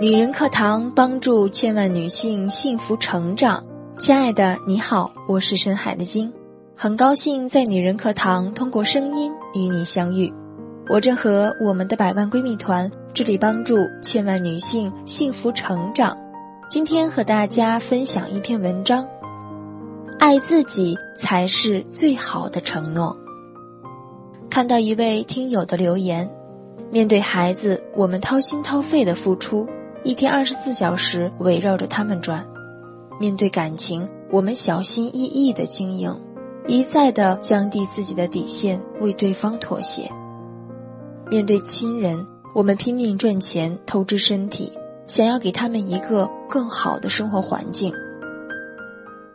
女人课堂帮助千万女性幸福成长。亲爱的，你好，我是深海的鲸，很高兴在女人课堂通过声音与你相遇。我正和我们的百万闺蜜团致力帮助千万女性幸福成长。今天和大家分享一篇文章：爱自己才是最好的承诺。看到一位听友的留言，面对孩子，我们掏心掏肺的付出。一天二十四小时围绕着他们转，面对感情，我们小心翼翼的经营，一再的降低自己的底线，为对方妥协；面对亲人，我们拼命赚钱，透支身体，想要给他们一个更好的生活环境。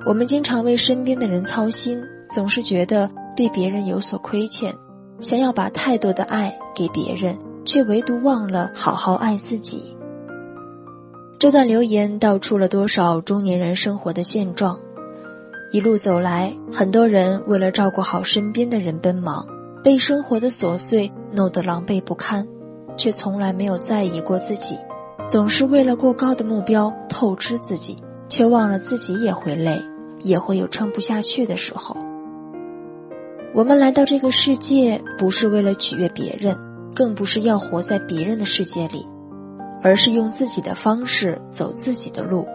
我们经常为身边的人操心，总是觉得对别人有所亏欠，想要把太多的爱给别人，却唯独忘了好好爱自己。这段留言道出了多少中年人生活的现状。一路走来，很多人为了照顾好身边的人奔忙，被生活的琐碎弄得狼狈不堪，却从来没有在意过自己。总是为了过高的目标透支自己，却忘了自己也会累，也会有撑不下去的时候。我们来到这个世界，不是为了取悦别人，更不是要活在别人的世界里。而是用自己的方式走自己的路，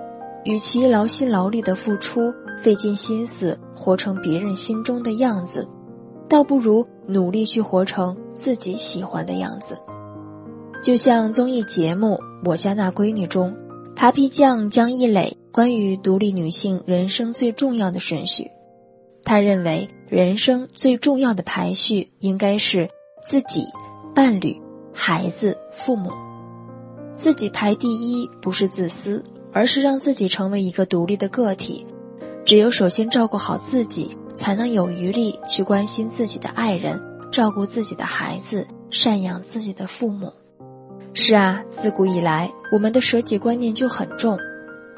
与其劳心劳力的付出，费尽心思活成别人心中的样子，倒不如努力去活成自己喜欢的样子。就像综艺节目《我家那闺女》中扒皮匠江一磊关于独立女性人生最重要的顺序，他认为人生最重要的排序应该是自己、伴侣、孩子、父母。自己排第一不是自私，而是让自己成为一个独立的个体。只有首先照顾好自己，才能有余力去关心自己的爱人，照顾自己的孩子，赡养自己的父母。是啊，自古以来，我们的舍己观念就很重，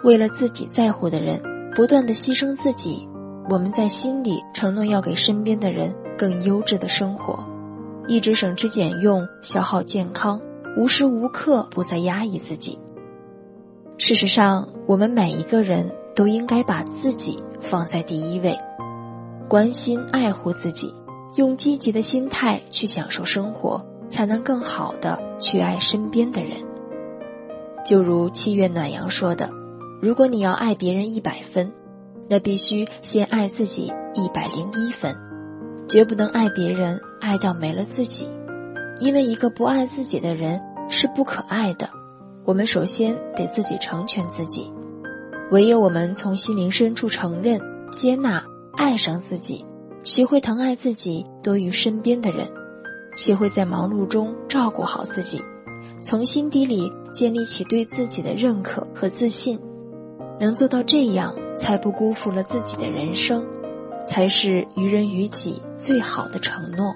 为了自己在乎的人，不断的牺牲自己。我们在心里承诺要给身边的人更优质的生活，一直省吃俭用，消耗健康。无时无刻不在压抑自己。事实上，我们每一个人都应该把自己放在第一位，关心爱护自己，用积极的心态去享受生活，才能更好的去爱身边的人。就如七月暖阳说的：“如果你要爱别人一百分，那必须先爱自己一百零一分，绝不能爱别人爱到没了自己。”因为一个不爱自己的人是不可爱的，我们首先得自己成全自己。唯有我们从心灵深处承认、接纳、爱上自己，学会疼爱自己多于身边的人，学会在忙碌中照顾好自己，从心底里建立起对自己的认可和自信，能做到这样，才不辜负了自己的人生，才是于人于己最好的承诺。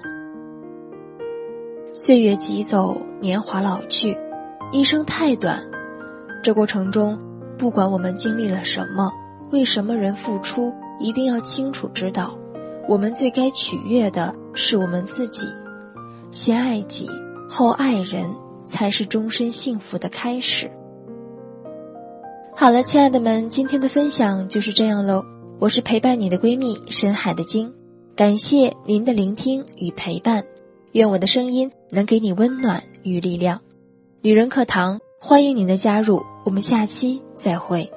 岁月疾走，年华老去，一生太短。这过程中，不管我们经历了什么，为什么人付出，一定要清楚知道，我们最该取悦的是我们自己。先爱己，后爱人，才是终身幸福的开始。好了，亲爱的们，今天的分享就是这样喽。我是陪伴你的闺蜜深海的鲸，感谢您的聆听与陪伴。愿我的声音能给你温暖与力量。女人课堂，欢迎您的加入，我们下期再会。